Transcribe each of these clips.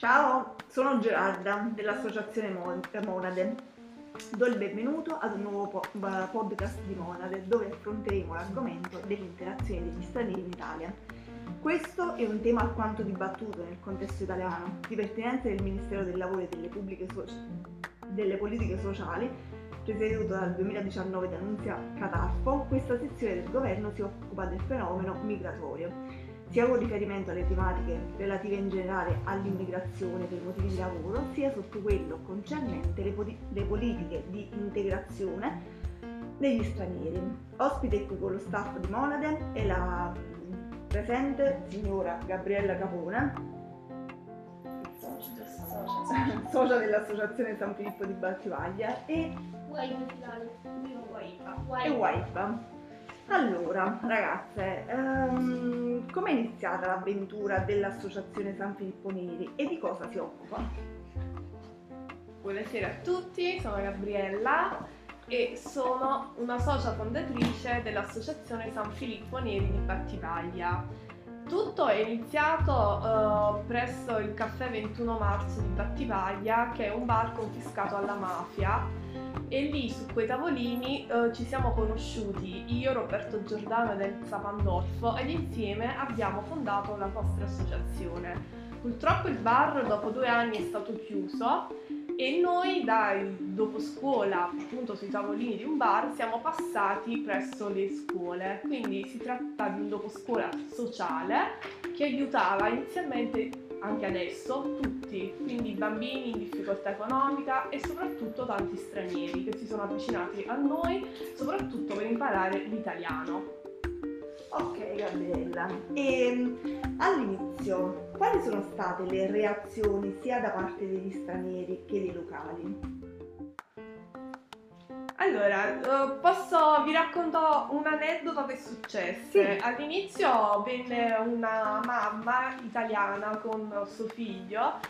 Ciao, sono Gerarda dell'associazione Monade. Do il benvenuto ad un nuovo po- podcast di Monade dove affronteremo l'argomento dell'interazione degli stranieri in Italia. Questo è un tema alquanto dibattuto nel contesto italiano, di pertinenza del Ministero del Lavoro e delle, so- delle Politiche Sociali, presieduto dal 2019 da Annunzia Catarfo, questa sezione del governo si occupa del fenomeno migratorio sia con riferimento alle tematiche relative in generale all'immigrazione per motivi di lavoro, sia sotto quello concernente le, poli- le politiche di integrazione degli stranieri. Ospite qui con lo staff di Monade è la presente signora Gabriella Capone, socia dell'associazione San Filippo di Battivaglia e Waifa. Allora, ragazze, um, come è iniziata l'avventura dell'Associazione San Filippo Neri e di cosa si occupa? Buonasera a tutti, sono Gabriella e sono una socia fondatrice dell'Associazione San Filippo Neri di Battipaglia. Tutto è iniziato uh, presso il caffè 21 marzo di Battipaglia, che è un bar confiscato alla mafia e lì su quei tavolini eh, ci siamo conosciuti io, Roberto Giordano ed Elsa Pandolfo ed insieme abbiamo fondato la nostra associazione. Purtroppo il bar dopo due anni è stato chiuso e noi dai dopo scuola, appunto sui tavolini di un bar, siamo passati presso le scuole. Quindi si tratta di un dopo scuola sociale che aiutava inizialmente anche adesso, tutti, quindi bambini in difficoltà economica e soprattutto tanti stranieri che si sono avvicinati a noi, soprattutto per imparare l'italiano. Ok Gabriella, e ehm, all'inizio quali sono state le reazioni sia da parte degli stranieri che dei locali? Allora, eh, posso, vi racconto un aneddoto che successe. Sì. All'inizio venne una mamma italiana con suo figlio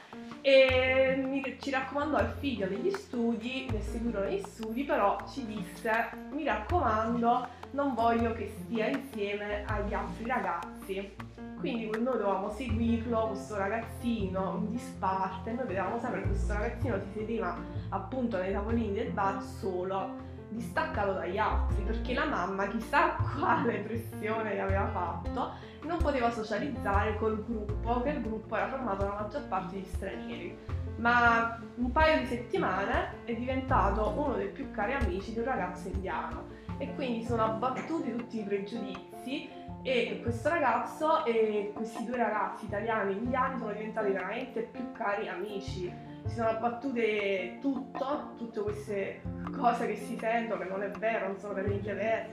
e mi, ci raccomandò il figlio degli studi, ne seguirono gli studi, però ci disse, mi raccomando, non voglio che stia insieme agli altri ragazzi. Quindi noi dovevamo seguirlo, questo ragazzino in disparte, noi vedevamo sempre questo ragazzino si sedeva appunto nei tavolini del bar solo, distaccato dagli altri, perché la mamma, chissà quale pressione gli aveva fatto, non poteva socializzare col gruppo, che il gruppo era formato da maggior parte di stranieri. Ma un paio di settimane è diventato uno dei più cari amici di un ragazzo indiano e quindi sono abbattuti tutti i pregiudizi e questo ragazzo e questi due ragazzi italiani e indiani sono diventati veramente più cari amici. Si sono abbattute tutto, tutte queste cose che si sentono, che non è vero, non sono per niente vere,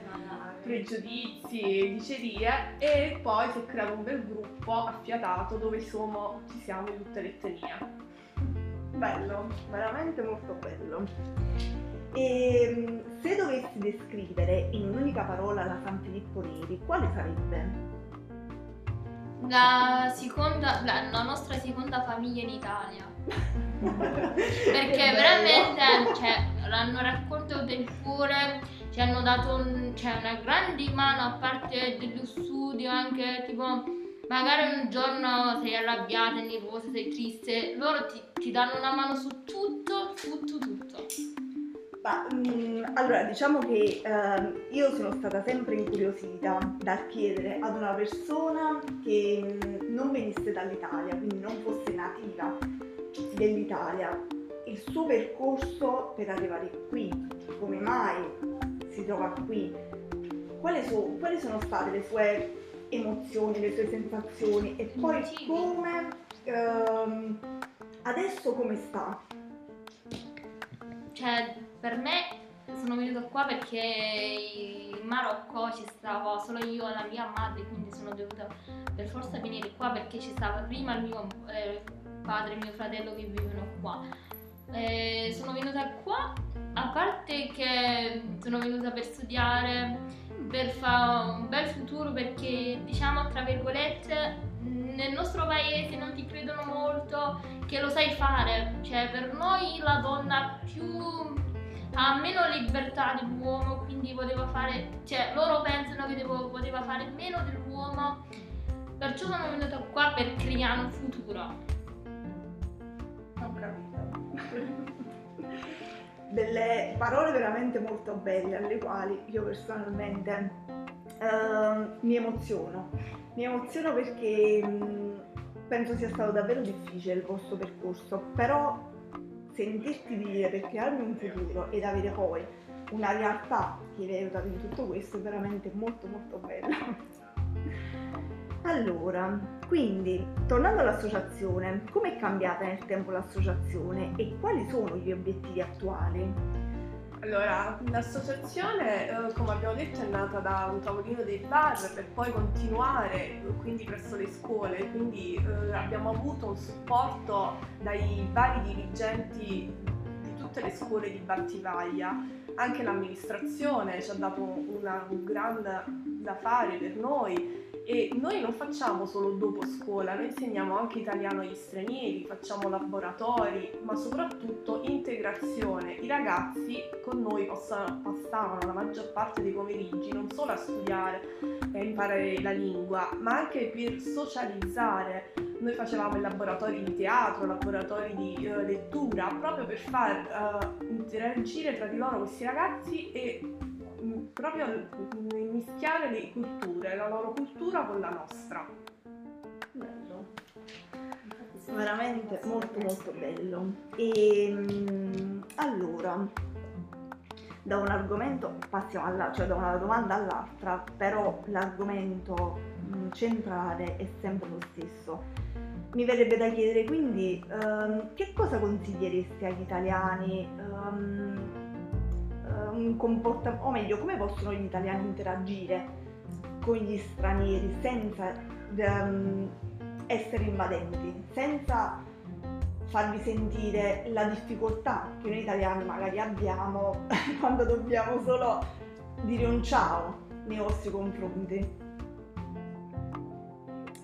pregiudizi, dicerie, e poi si è creato un bel gruppo affiatato dove siamo, ci siamo in tutte le etnie. Bello, veramente molto bello. E ehm, se dovessi descrivere in un'unica parola la San Filippo Neri, quale sarebbe? La, seconda, la, la nostra seconda famiglia in Italia. Perché veramente cioè, l'hanno raccolto del cuore, ci hanno dato un, cioè, una grande mano a parte dello studio, anche tipo magari un giorno sei arrabbiata, nervosa, sei triste, loro ti, ti danno una mano su tutto, tutto, tutto. Ma, mh, mm, allora, diciamo che uh, io sono stata sempre incuriosita dal chiedere ad una persona che mh, mm, non venisse dall'Italia, quindi non fosse nativa dell'Italia, il suo percorso per arrivare qui, come mai si trova qui, quali, so, quali sono state le sue emozioni, le sue sensazioni? E poi come uh, adesso come sta? Cioè, per me sono venuta qua perché in Marocco ci stava solo io e la mia madre, quindi sono dovuta per forza venire qua perché ci stava prima il mio eh, padre e mio fratello che vivono qua. Eh, sono venuta qua, a parte che sono venuta per studiare, per fare un bel futuro perché diciamo tra virgolette nel nostro paese non ti credono molto che lo sai fare, cioè per noi la donna più ha meno libertà dell'uomo, quindi poteva fare, cioè loro pensano che devo, poteva fare meno dell'uomo, perciò sono venuta qua per creare un futuro. Delle parole veramente molto belle alle quali io personalmente eh, mi emoziono. Mi emoziono perché mh, penso sia stato davvero difficile il vostro percorso, però sentirti dire per crearmi un futuro ed avere poi una realtà che vi aiuta in tutto questo è veramente molto molto bello. Allora, quindi, tornando all'associazione, come è cambiata nel tempo l'associazione e quali sono gli obiettivi attuali? Allora, l'associazione, eh, come abbiamo detto, è nata da un tavolino dei bar per poi continuare quindi presso le scuole, quindi eh, abbiamo avuto un supporto dai vari dirigenti di tutte le scuole di Battivaglia, anche l'amministrazione ci ha dato una, un grande da fare per noi e noi non facciamo solo dopo scuola, noi insegniamo anche italiano agli stranieri, facciamo laboratori, ma soprattutto integrazione. I ragazzi con noi passano, passavano la maggior parte dei pomeriggi non solo a studiare e imparare la lingua, ma anche per socializzare. Noi facevamo i laboratori di teatro, laboratori di uh, lettura, proprio per far uh, interagire tra di loro questi ragazzi e proprio mischiare le culture, la loro cultura con la nostra. Bello. Veramente molto molto bello. E ehm, allora, da un argomento passiamo alla, cioè da una domanda all'altra, però l'argomento centrale è sempre lo stesso. Mi verrebbe da chiedere quindi um, che cosa consiglieresti agli italiani um, un comportamento, o meglio, come possono gli italiani interagire con gli stranieri senza um, essere invadenti, senza farvi sentire la difficoltà che noi italiani magari abbiamo quando dobbiamo solo dire un ciao nei vostri confronti.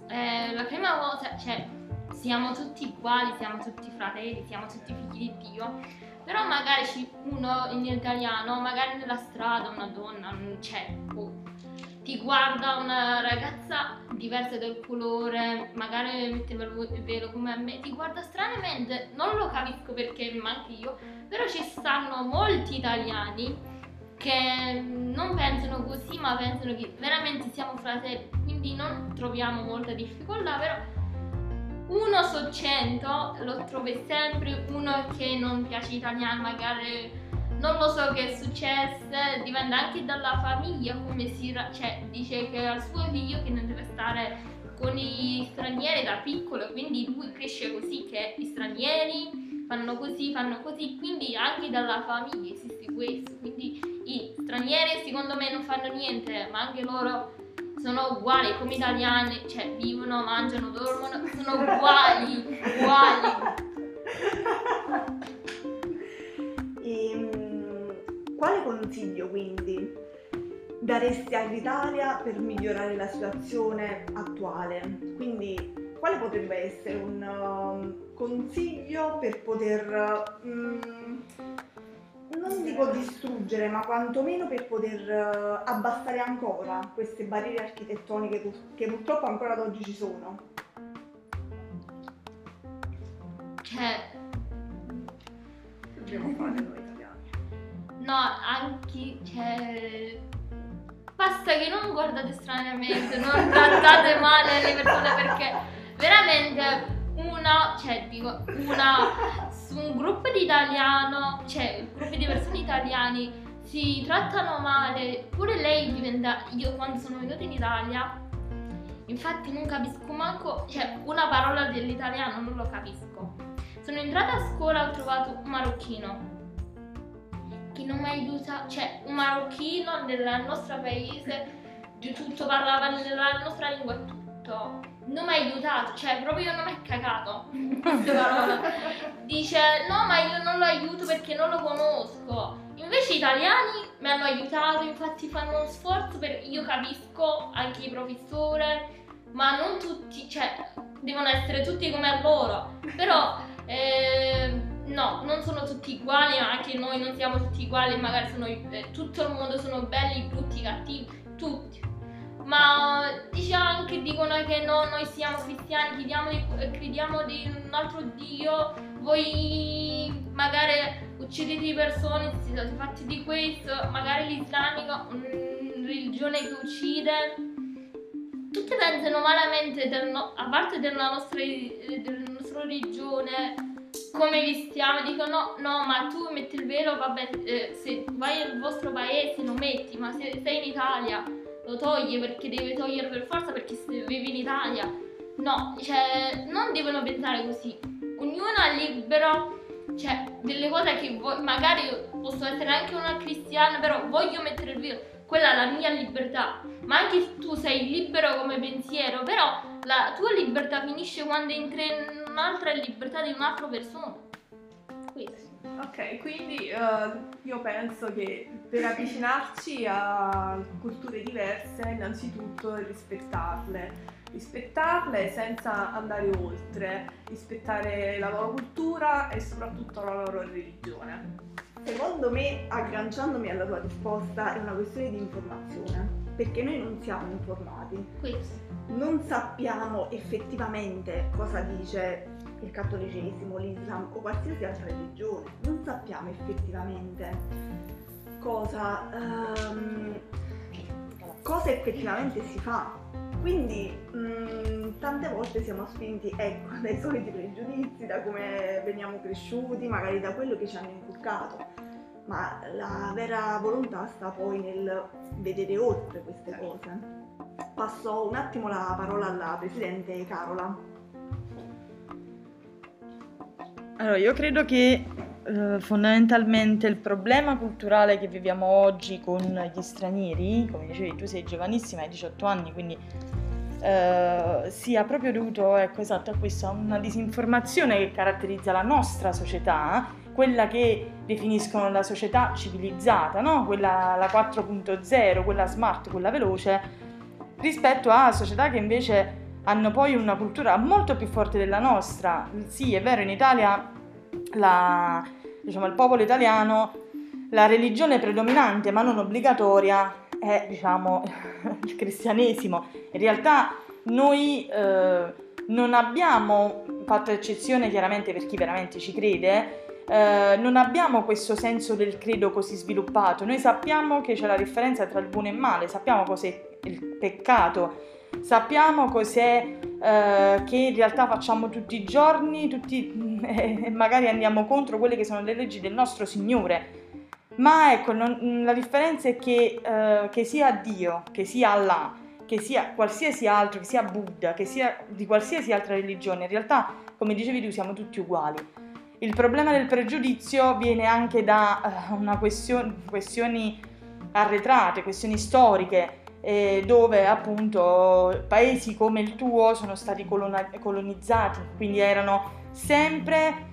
Eh, la prima cosa, cioè, siamo tutti uguali, siamo tutti fratelli, siamo tutti figli di Dio però magari uno in italiano, magari nella strada, una donna, un cieco, ti guarda una ragazza diversa del colore, magari mette il velo come a me, ti guarda stranamente, non lo capisco perché manco io, però ci stanno molti italiani che non pensano così, ma pensano che veramente siamo fratelli, quindi non troviamo molta difficoltà, però uno su cento lo trovi sempre uno che non piace italiano, magari non lo so che è successo, dipende anche dalla famiglia, come si cioè, dice che al suo figlio che non deve stare con gli stranieri da piccolo, quindi lui cresce così che gli stranieri fanno così, fanno così, quindi anche dalla famiglia esiste questo, quindi gli stranieri secondo me non fanno niente, ma anche loro sono uguali come italiani, cioè vivono, mangiano, dormono, sono uguali, uguali. Ehm, quale consiglio quindi daresti all'Italia per migliorare la situazione attuale? Quindi quale potrebbe essere un uh, consiglio per poter um, non dico distruggere, ma quantomeno per poter uh, abbassare ancora queste barriere architettoniche che purtroppo ancora ad oggi ci sono. Cioè, dobbiamo fare noi italiani? No, anche, cioè, basta che non guardate stranamente, non trattate male le persone perché veramente una, cioè dico, una un gruppo di italiano, cioè gruppi di persone italiani si trattano male, pure lei diventa, io quando sono venuta in Italia, infatti non capisco manco, cioè una parola dell'italiano non lo capisco. Sono entrata a scuola e ho trovato un marocchino che non mi aiuta, cioè un marocchino del nostro paese, di tutto parlava nella nostra lingua e tutto non mi ha aiutato, cioè proprio non mi ha cagato. Dice no ma io non lo aiuto perché non lo conosco. Invece gli italiani mi hanno aiutato, infatti fanno uno sforzo per... Io capisco anche i professori, ma non tutti, cioè devono essere tutti come loro. Però eh, no, non sono tutti uguali, anche noi non siamo tutti uguali, magari sono, eh, tutto il mondo sono belli, brutti, cattivi, tutti ma diciamo anche dicono che no, noi siamo cristiani, crediamo di, crediamo di un altro Dio, voi magari uccidete le persone, siete fatti di questo, magari l'islamico, una religione che uccide. Tutti pensano malamente, del no- a parte della nostra, della nostra religione, come vestiamo, dicono no, ma tu metti il velo, vabbè, eh, se vai nel vostro paese lo metti, ma se sei in Italia lo togli perché devi togliere per forza perché se vivi in Italia. No, cioè, non devono pensare così. Ognuno è libero, cioè, delle cose che vuoi, magari posso essere anche una cristiana, però voglio mettere il velo, quella è la mia libertà. Ma anche tu sei libero come pensiero, però la tua libertà finisce quando entri in un'altra libertà di un'altra persona. Questo. Ok, quindi uh, io penso che per avvicinarci a culture diverse, innanzitutto rispettarle. Rispettarle senza andare oltre, rispettare la loro cultura e soprattutto la loro religione. Secondo me, agganciandomi alla tua risposta, è una questione di informazione, perché noi non siamo informati. Questo. Non sappiamo effettivamente cosa dice il cattolicesimo, l'Islam o qualsiasi altra religione, non sappiamo effettivamente cosa, ehm, cosa effettivamente si fa. Quindi mh, tante volte siamo spinti ecco, dai soliti pregiudizi, da come veniamo cresciuti, magari da quello che ci hanno inculcato, ma la vera volontà sta poi nel vedere oltre queste cose. Passo un attimo la parola alla Presidente Carola. Allora, io credo che eh, fondamentalmente il problema culturale che viviamo oggi con gli stranieri, come dicevi tu sei giovanissima, hai 18 anni, quindi eh, sia proprio dovuto ecco, esatto, a questa una disinformazione che caratterizza la nostra società, quella che definiscono la società civilizzata, no? quella la 4.0, quella smart, quella veloce, rispetto a società che invece hanno poi una cultura molto più forte della nostra. Sì, è vero, in Italia la, diciamo, il popolo italiano, la religione predominante ma non obbligatoria è diciamo, il cristianesimo. In realtà noi eh, non abbiamo, fatto eccezione chiaramente per chi veramente ci crede, eh, non abbiamo questo senso del credo così sviluppato. Noi sappiamo che c'è la differenza tra il buono e il male, sappiamo cos'è il peccato sappiamo cos'è eh, che in realtà facciamo tutti i giorni tutti, e magari andiamo contro quelle che sono le leggi del nostro Signore. Ma ecco, non, la differenza è che, eh, che sia Dio, che sia Allah, che sia qualsiasi altro, che sia Buddha, che sia di qualsiasi altra religione, in realtà, come dicevi tu, siamo tutti uguali. Il problema del pregiudizio viene anche da uh, questione, questioni arretrate, questioni storiche, eh, dove appunto paesi come il tuo sono stati colonizzati, quindi erano sempre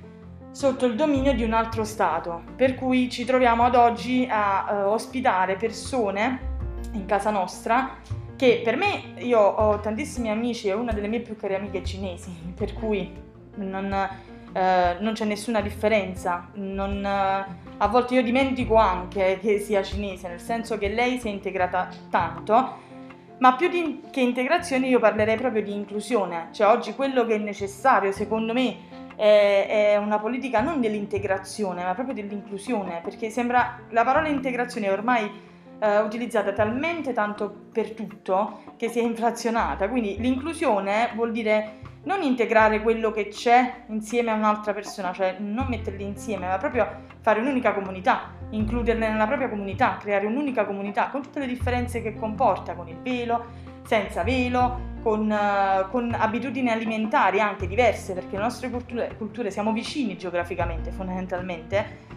sotto il dominio di un altro Stato, per cui ci troviamo ad oggi a uh, ospitare persone in casa nostra che per me, io ho tantissimi amici e una delle mie più care amiche è cinesi, per cui non, uh, non c'è nessuna differenza, non, uh, a volte io dimentico anche che sia cinese, nel senso che lei si è integrata tanto, ma più di, che integrazione io parlerei proprio di inclusione, cioè oggi quello che è necessario secondo me è, è una politica non dell'integrazione, ma proprio dell'inclusione, perché sembra la parola integrazione ormai eh, utilizzata talmente tanto per tutto che si è inflazionata, quindi l'inclusione vuol dire non integrare quello che c'è insieme a un'altra persona, cioè non metterli insieme, ma proprio fare un'unica comunità, includerle nella propria comunità, creare un'unica comunità con tutte le differenze che comporta, con il velo, senza velo, con, uh, con abitudini alimentari anche diverse, perché le nostre culture, culture siamo vicini geograficamente fondamentalmente.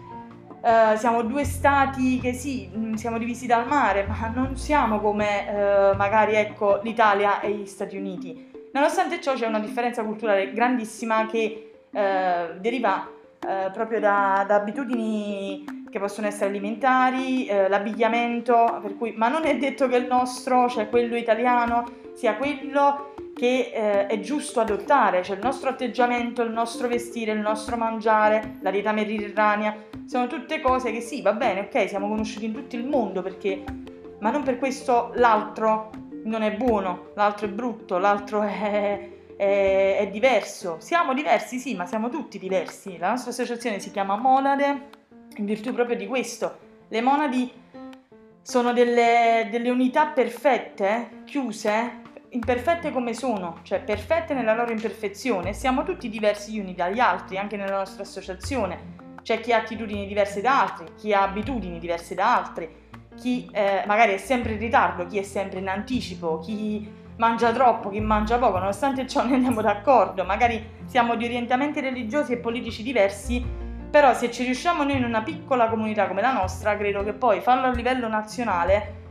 Uh, siamo due stati che sì, mm, siamo divisi dal mare, ma non siamo come uh, magari ecco, l'Italia e gli Stati Uniti Nonostante ciò c'è una differenza culturale grandissima che eh, deriva eh, proprio da, da, abitudini che possono essere alimentari, eh, l'abbigliamento, per cui, ma non è detto che il nostro, cioè quello italiano, sia quello che eh, è giusto adottare, cioè il nostro atteggiamento, il nostro vestire, il nostro mangiare, la dieta mediterranea, sono tutte cose che sì, va bene, ok, siamo conosciuti in tutto il mondo perché, ma non per questo l'altro non è buono, l'altro è brutto, l'altro è, è, è diverso. Siamo diversi, sì, ma siamo tutti diversi. La nostra associazione si chiama Monade in virtù proprio di questo. Le monadi sono delle, delle unità perfette, chiuse, imperfette come sono, cioè perfette nella loro imperfezione. Siamo tutti diversi gli uni dagli altri, anche nella nostra associazione. C'è chi ha attitudini diverse da altri, chi ha abitudini diverse da altri, chi eh, magari è sempre in ritardo, chi è sempre in anticipo, chi mangia troppo, chi mangia poco, nonostante ciò ne andiamo d'accordo, magari siamo di orientamenti religiosi e politici diversi, però se ci riusciamo noi in una piccola comunità come la nostra, credo che poi farlo a livello nazionale,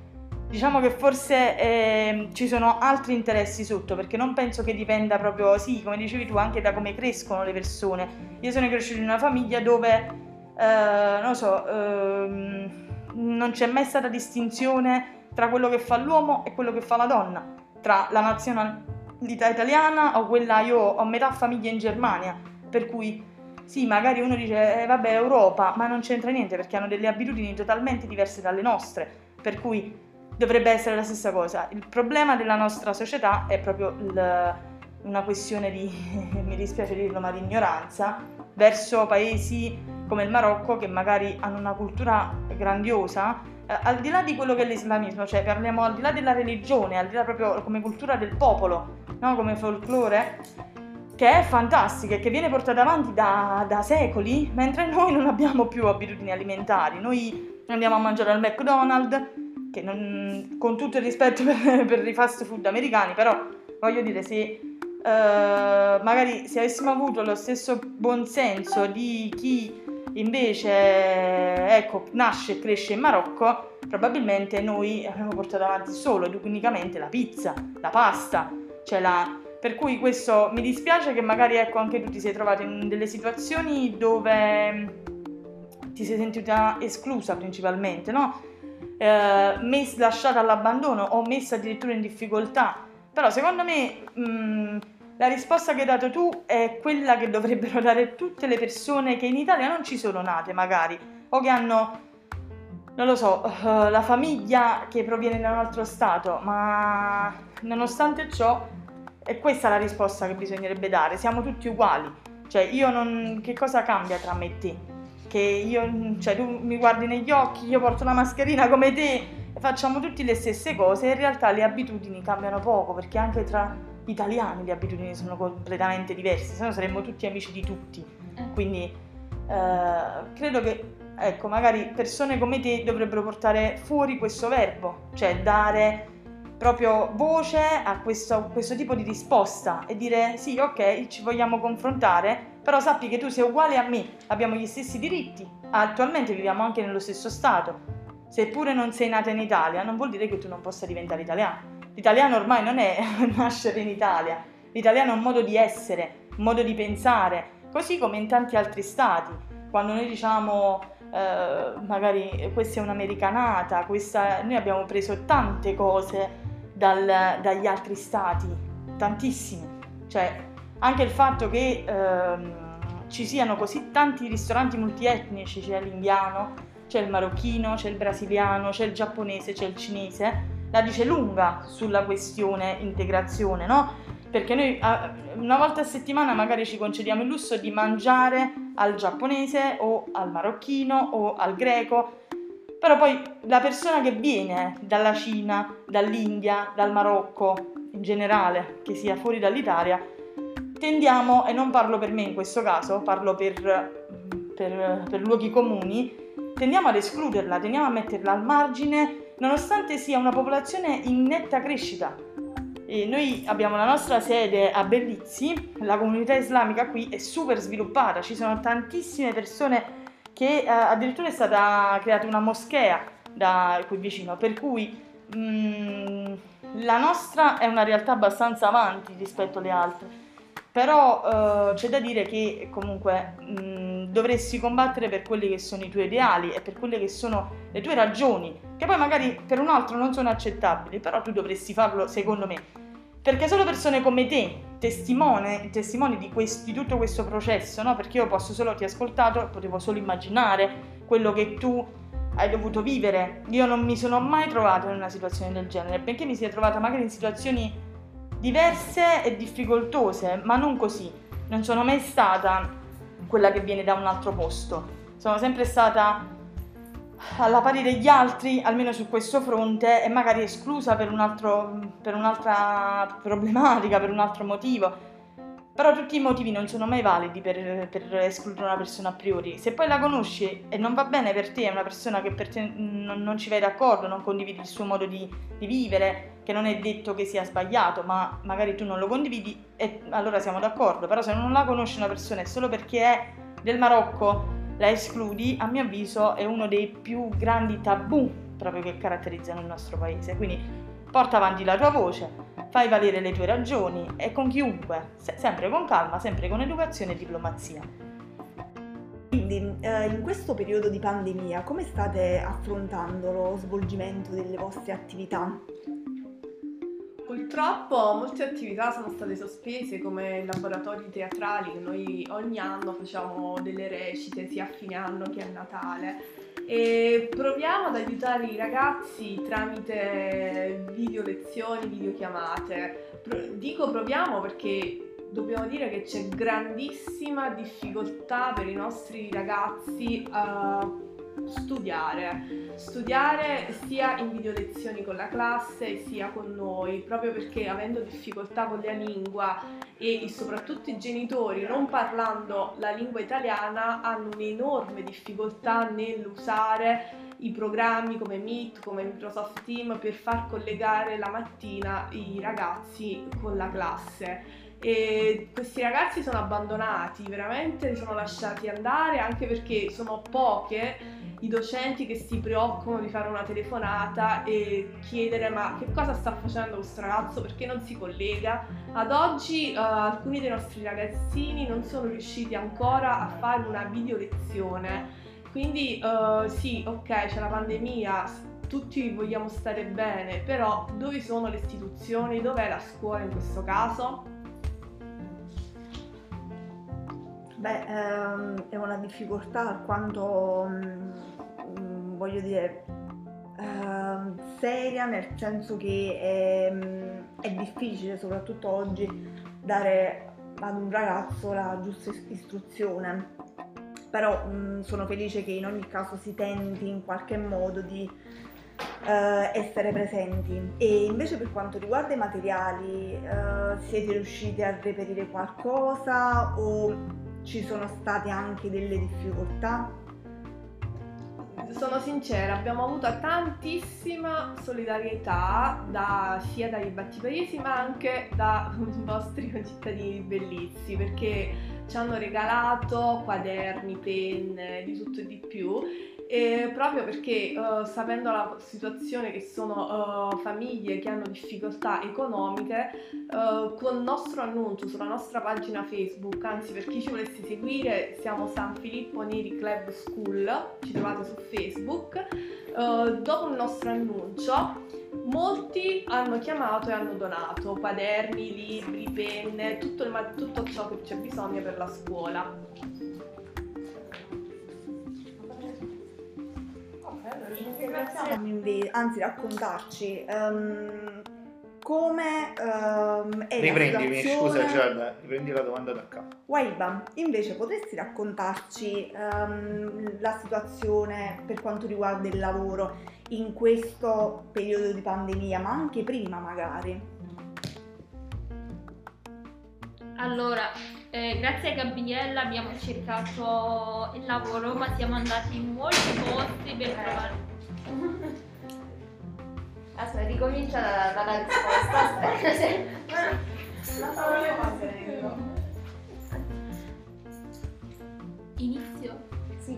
diciamo che forse eh, ci sono altri interessi sotto, perché non penso che dipenda proprio, sì, come dicevi tu, anche da come crescono le persone. Io sono cresciuto in una famiglia dove, eh, non so, eh, non c'è mai stata distinzione tra quello che fa l'uomo e quello che fa la donna tra la nazionalità italiana o quella, io ho metà famiglia in Germania, per cui sì, magari uno dice, eh, vabbè, Europa, ma non c'entra niente perché hanno delle abitudini totalmente diverse dalle nostre, per cui dovrebbe essere la stessa cosa. Il problema della nostra società è proprio il, una questione di, mi dispiace dirlo, ma di ignoranza verso paesi come il Marocco che magari hanno una cultura grandiosa eh, al di là di quello che è l'islamismo, cioè parliamo al di là della religione, al di là proprio come cultura del popolo, no? come folklore, che è fantastica e che viene portata avanti da, da, secoli, mentre noi non abbiamo più abitudini alimentari. Noi andiamo a mangiare al McDonald's, che non, con tutto il rispetto per, per, i fast food americani, però voglio dire, se uh, magari se avessimo avuto lo stesso buonsenso di chi invece ecco, nasce e cresce in Marocco, probabilmente noi avremmo portato avanti solo ed unicamente la pizza, la pasta, cioè la... Per cui questo mi dispiace che magari ecco, anche tu ti sei trovato in delle situazioni dove ti sei sentita esclusa principalmente, no? Eh, messa, lasciata all'abbandono o messa addirittura in difficoltà. Però secondo me mh, la risposta che hai dato tu è quella che dovrebbero dare tutte le persone che in Italia non ci sono nate magari o che hanno, non lo so, uh, la famiglia che proviene da un altro stato, ma nonostante ciò è questa la risposta che bisognerebbe dare, siamo tutti uguali, cioè io non... che cosa cambia tra me e te? Che io, cioè tu mi guardi negli occhi, io porto la mascherina come te, facciamo tutte le stesse cose, in realtà le abitudini cambiano poco perché anche tra italiani le abitudini sono completamente diverse, se no saremmo tutti amici di tutti. Eh. Quindi eh, credo che ecco, magari persone come te dovrebbero portare fuori questo verbo, cioè dare proprio voce a questo, questo, tipo di risposta e dire sì, ok, ci vogliamo confrontare, però sappi che tu sei uguale a me, abbiamo gli stessi diritti, attualmente viviamo anche nello stesso Stato. Seppure non sei nata in Italia, non vuol dire che tu non possa diventare italiano. L'italiano ormai non è nascere in Italia, l'italiano è un modo di essere, un modo di pensare, così come in tanti altri stati. Quando noi diciamo eh, magari questa è un'americanata, questa... noi abbiamo preso tante cose dal, dagli altri stati, tantissime. Cioè, anche il fatto che ehm, ci siano così tanti ristoranti multietnici, c'è l'indiano, c'è il marocchino, c'è il brasiliano, c'è il giapponese, c'è il cinese, la dice lunga sulla questione integrazione, no? Perché noi una volta a settimana magari ci concediamo il lusso di mangiare al giapponese o al marocchino o al greco, però poi la persona che viene dalla Cina, dall'India, dal Marocco in generale, che sia fuori dall'Italia, tendiamo, e non parlo per me in questo caso, parlo per, per, per luoghi comuni, tendiamo ad escluderla, tendiamo a metterla al margine nonostante sia una popolazione in netta crescita. E noi abbiamo la nostra sede a Bellizzi, la comunità islamica qui è super sviluppata, ci sono tantissime persone che eh, addirittura è stata creata una moschea da qui vicino, per cui mh, mm, la nostra è una realtà abbastanza avanti rispetto alle altre. Però eh, c'è da dire che comunque mh, dovresti combattere per quelli che sono i tuoi ideali e per quelle che sono le tue ragioni, che poi magari per un altro non sono accettabili, però tu dovresti farlo secondo me. Perché solo persone come te, testimone, testimoni di, di tutto questo processo, no? perché io posso solo, ti ho ascoltato, potevo solo immaginare quello che tu hai dovuto vivere. Io non mi sono mai trovata in una situazione del genere, benché mi sia trovata magari in situazioni diverse e difficoltose, ma non così. Non sono mai stata quella che viene da un altro posto. Sono sempre stata alla pari degli altri, almeno su questo fronte, e magari esclusa per, un altro, per un'altra problematica, per un altro motivo. Però tutti i motivi non sono mai validi per, per, escludere una persona a priori. Se poi la conosci e non va bene per te, è una persona che per te non, non ci vai d'accordo, non condividi il suo modo di, di, vivere, che non è detto che sia sbagliato, ma magari tu non lo condividi, e allora siamo d'accordo. Però se non la conosci una persona è solo perché è del Marocco, la escludi, a mio avviso è uno dei più grandi tabù proprio che caratterizzano il nostro paese. Quindi porta avanti la tua voce, fai valere le tue ragioni e con chiunque, se- sempre con calma, sempre con educazione e diplomazia. Quindi eh, in questo periodo di pandemia come state affrontando lo svolgimento delle vostre attività? Purtroppo molte attività sono state sospese come laboratori teatrali noi ogni anno facciamo delle recite sia a fine anno che a Natale e proviamo ad aiutare i ragazzi tramite video lezioni, videochiamate. Pro- dico proviamo perché dobbiamo dire che c'è grandissima difficoltà per i nostri ragazzi a studiare, studiare sia in video lezioni con la classe sia con noi, proprio perché avendo difficoltà con la lingua e soprattutto i genitori non parlando la lingua italiana hanno un'enorme difficoltà nell'usare i programmi come Meet, come Microsoft Team per far collegare la mattina i ragazzi con la classe e questi ragazzi sono abbandonati, veramente li sono lasciati andare anche perché sono poche i docenti che si preoccupano di fare una telefonata e chiedere ma che cosa sta facendo questo ragazzo, perché non si collega. Ad oggi uh, alcuni dei nostri ragazzini non sono riusciti ancora a fare una video lezione, quindi uh, sì, ok, c'è la pandemia, tutti vogliamo stare bene, però dove sono le istituzioni, dov'è la scuola in questo caso? Beh, ehm, è una difficoltà alquanto, mh, mm, voglio dire, ehm, seria, nel senso che è, mh, è difficile, soprattutto oggi, dare ad un ragazzo la giusta istruzione. Però mh, sono felice che in ogni caso si tenti in qualche modo di eh, essere presenti. E invece per quanto riguarda i materiali, eh, siete riusciti a reperire qualcosa o ci sono state anche delle difficoltà? Sono sincera, abbiamo avuto tantissima solidarietà da, sia dai battipaesi ma anche dai nostri concittadini bellizi perché ci hanno regalato quaderni, penne, di tutto e di più e proprio perché uh, sapendo la situazione che sono uh, famiglie che hanno difficoltà economiche, uh, con il nostro annuncio sulla nostra pagina Facebook, anzi per chi ci volesse seguire, siamo San Filippo Neri Club School, ci trovate su Facebook, dopo il nostro annuncio molti hanno chiamato e hanno donato quaderni, libri, penne, tutto, il, tutto ciò che c'è bisogno per la scuola. anzi raccontarci um, come um, è Riprendimi, la scusa Giada, riprendi la domanda da capo. Waiba, invece potresti raccontarci um, la situazione per quanto riguarda il lavoro in questo periodo di pandemia, ma anche prima magari? Allora, eh, grazie a Gabriella abbiamo cercato il lavoro, ma siamo andati in molti posti per trovare Aspetta, ricomincia dalla, risposta. Aspetta. Inizio? Sì.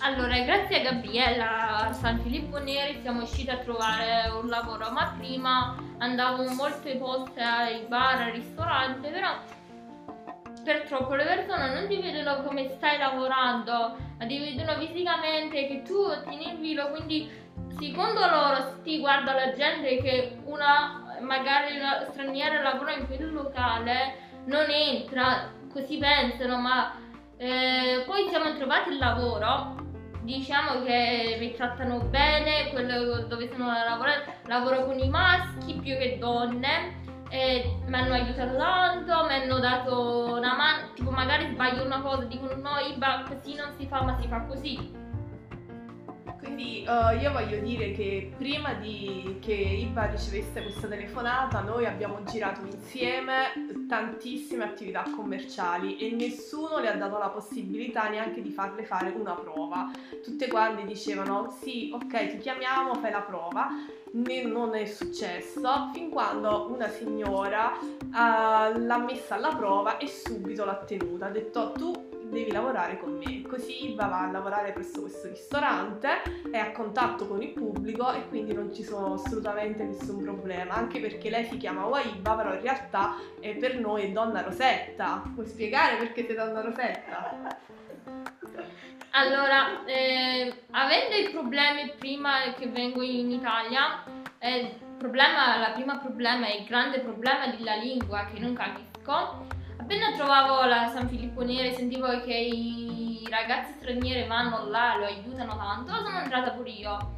Allora, grazie a Gabriella a San Filippo Neri siamo riusciti a trovare un lavoro, ma prima andavo in molte poste ai bar, ai ristoranti, però per troppo le persone non ti vedono come stai lavorando, ma ti vedono fisicamente che tu tieni il filo, quindi secondo loro ti guarda la gente che una magari una straniera lavora in quel locale non entra, così pensano, ma eh, poi siamo trovati il lavoro. Diciamo che mi trattano bene, quello dove sono a lavorare, lavoro con i maschi più che donne mi hanno aiutato tanto, mi hanno dato una mano, tipo magari sbaglio una cosa, dicono no Iba così non si fa ma si fa così. Quindi uh, io voglio dire che prima di che Iba ricevesse questa telefonata noi abbiamo girato insieme tantissime attività commerciali e nessuno le ha dato la possibilità neanche di farle fare una prova. Tutte quante dicevano sì, ok, ti chiamiamo, fai la prova né non è successo fin quando una signora uh, l'ha messa alla prova e subito l'ha tenuta. Ha detto tu devi lavorare con me. Così Iva va a lavorare presso questo ristorante, è a contatto con il pubblico e quindi non ci sono assolutamente nessun problema, anche perché lei si chiama Waiba, però in realtà è per noi è Donna Rosetta. Puoi spiegare perché sei Donna Rosetta? Allora, eh, avendo i problemi prima che vengo in Italia, eh, problema, la prima problema il grande problema della lingua che non capisco. Appena trovavo la San Filippo Nere sentivo che i ragazzi stranieri vanno là, lo aiutano tanto, sono entrata pure io.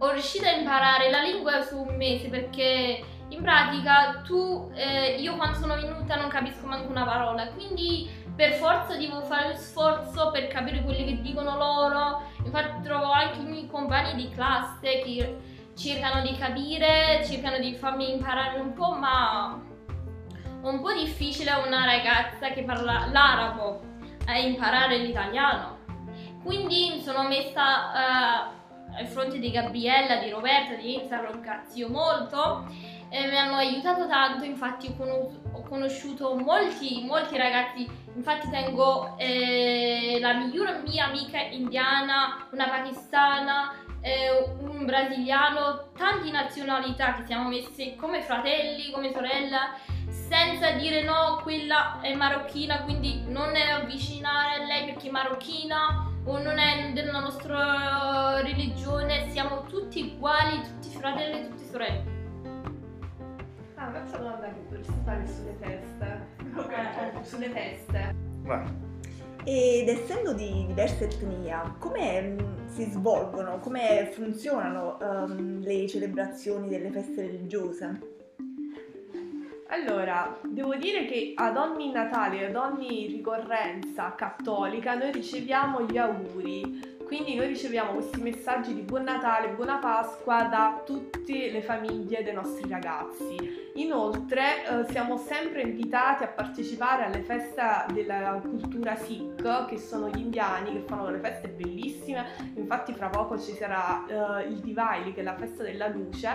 Ho riuscito a imparare la lingua su un mese perché in pratica tu, eh, io quando sono venuta non capisco manco una parola, quindi per forza devo fare lo sforzo per capire quelli che dicono loro. Infatti trovo anche i miei compagni di classe che cercano di capire, cercano di farmi imparare un po', ma un po' difficile una ragazza che parla l'arabo a imparare l'italiano. Quindi mi sono messa uh, al fronte di Gabriella, di Roberta, di Enza, ringrazio molto. E mi hanno aiutato tanto, infatti ho, conosciuto, ho conosciuto molti, molti ragazzi Infatti tengo eh, la migliore mia amica indiana, una pakistana, eh, un brasiliano, tante nazionalità che siamo messi come fratelli, come sorella, senza dire no, quella è marocchina, quindi non è avvicinare a lei perché è marocchina o non è della nostra religione, siamo tutti uguali, tutti fratelli, tutti sorelle. Ah, questa domanda che dovresti fare sulle teste. Ok, sulle teste. Vai. Ed essendo di diversa etnia, come mm, si svolgono, come funzionano um, le celebrazioni delle feste religiose? Allora, devo dire che ad ogni Natale, ad ogni ricorrenza cattolica, noi riceviamo gli auguri quindi noi riceviamo questi messaggi di buon Natale, buona Pasqua da tutte le famiglie dei nostri ragazzi. Inoltre eh, siamo sempre invitati a partecipare alle feste della cultura Sikh, che sono gli indiani che fanno delle feste bellissime. Infatti fra poco ci sarà eh, il Diwali, che è la festa della luce,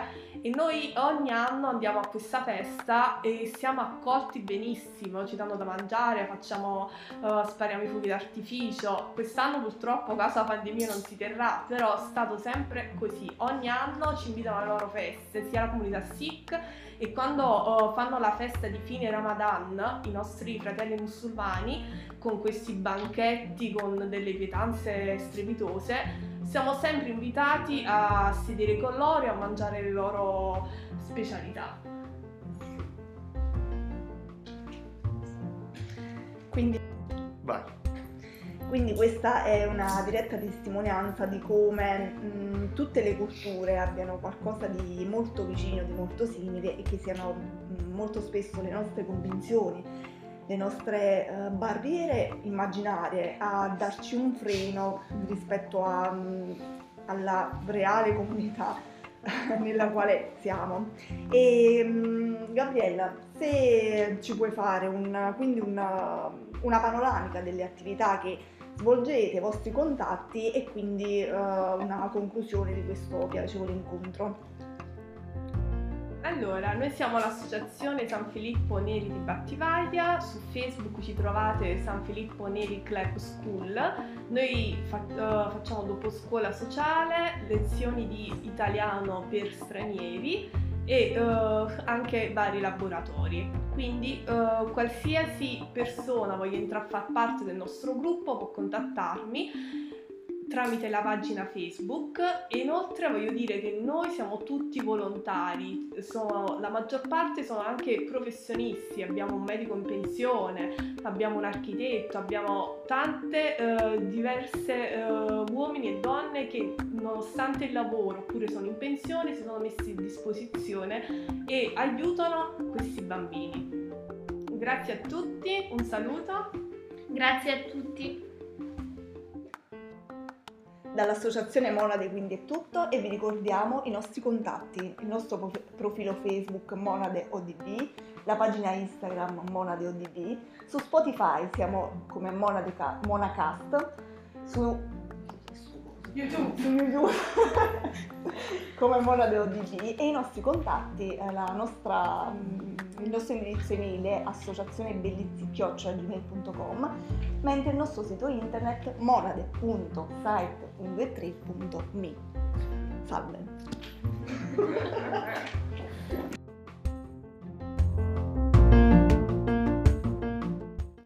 e noi ogni anno andiamo a questa festa e siamo accolti benissimo, ci danno da mangiare, facciamo, uh, spariamo i fuochi d'artificio. Quest'anno purtroppo a causa pandemia non si terrà, però è stato sempre così. Ogni anno ci invitano alle loro feste, sia la comunità Sikh e quando uh, fanno la festa di fine Ramadan, i nostri fratelli musulmani, con questi banchetti con delle pietanze strepitose, siamo sempre invitati a sedere con loro e a mangiare le loro specialità. Quindi, Vai. Quindi questa è una diretta testimonianza di come mh, tutte le culture abbiano qualcosa di molto vicino, di molto simile e che siano mh, molto spesso le nostre convinzioni, le nostre uh, barriere immaginarie a darci un freno rispetto a, mh, alla reale comunità nella quale siamo. E Gabriella, se ci puoi fare un, quindi una, una panoramica delle attività che svolgete, i vostri contatti e quindi uh, una conclusione di questo piacevole incontro. Allora, noi siamo l'associazione San Filippo Neri di Battivaglia, su Facebook ci trovate San Filippo Neri Club School, noi fa- uh, facciamo dopo scuola sociale, lezioni di italiano per stranieri e uh, anche vari laboratori. Quindi uh, qualsiasi persona voglia entrare a far parte del nostro gruppo può contattarmi tramite la pagina Facebook e inoltre voglio dire che noi siamo tutti volontari, sono, la maggior parte sono anche professionisti, abbiamo un medico in pensione, abbiamo un architetto, abbiamo tante eh, diverse eh, uomini e donne che nonostante il lavoro oppure sono in pensione si sono messi a disposizione e aiutano questi bambini. Grazie a tutti, un saluto. Grazie a tutti. Dall'associazione Monade quindi è tutto e vi ricordiamo i nostri contatti, il nostro prof- profilo Facebook Monade ODB, la pagina Instagram Monade ODB, su Spotify siamo come Monade Ca- Monacast, su YouTube. su YouTube come Monade ODB e i nostri contatti, eh, la nostra, mm, il nostro indirizzo email è associazionebellizzi.gmail.com mentre il nostro sito internet monade.site.3.me Salve!